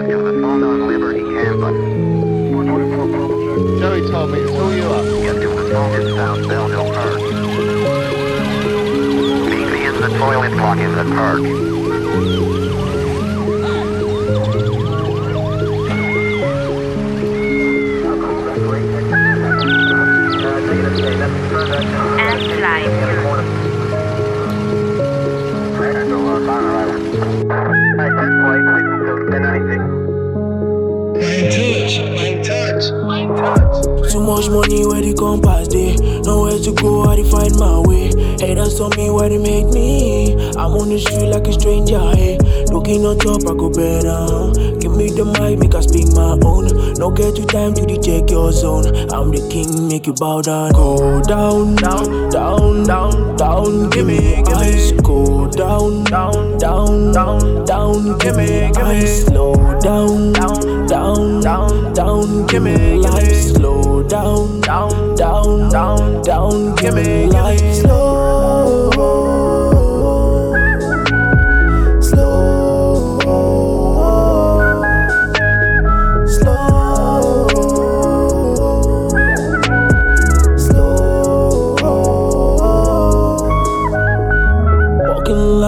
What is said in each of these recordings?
Joey told me to call you up. Get to the phone in South Belleville Park. Meet me in the toilet block in the park. and live. Too much money where they come compass day. Nowhere to go, how to find my way. Haters tell me why they make me. I'm on the street like a stranger, hey. Looking on top, I go better. Give me the mic, make I speak my own. No get you time to check your zone. I'm the king, make you bow down. Go down, down, down, down, down. Give me, give me. Go down, down, down, down, down. Give me, give me. Slow down, down, down, down. Give me life. Slow down, down, down, down, down. Give me life. Slow,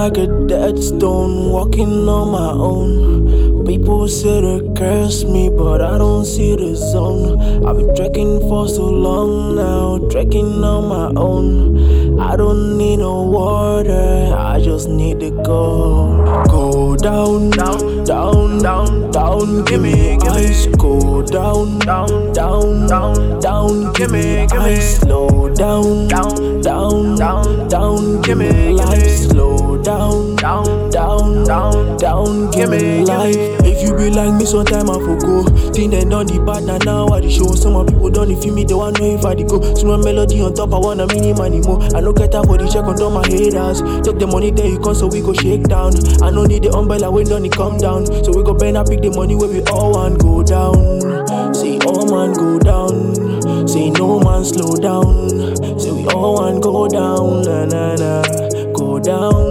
like a dead stone, walking on my own. People say they curse me, but I don't see the zone. I've been trekking for so long now, trekking on my own. I don't need no water, I just need to go. Go down, down, down, down, down, give me, me. Go down, down, down, down, down, give me, me. Slow down, down, down, down, down, give me life. Slow down, give me life. If you be like me, sometime I forgo. Think they done the bad, now now I the show. Some of people don't feel me, they want know if I the go. Small melody on top, I want a mini money more. I no get time for the check on top my haters. Take the money, then you come, so we go shake down. I no need the umbrella when done it come down. So we go bend and pick the money where we all want go down. See all man go down. Say no man slow down. Say we all want go down. Na na na. Go down.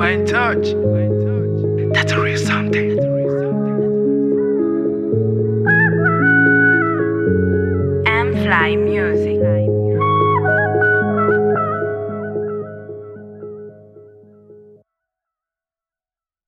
OneTouch. That's a real something. Emfly music.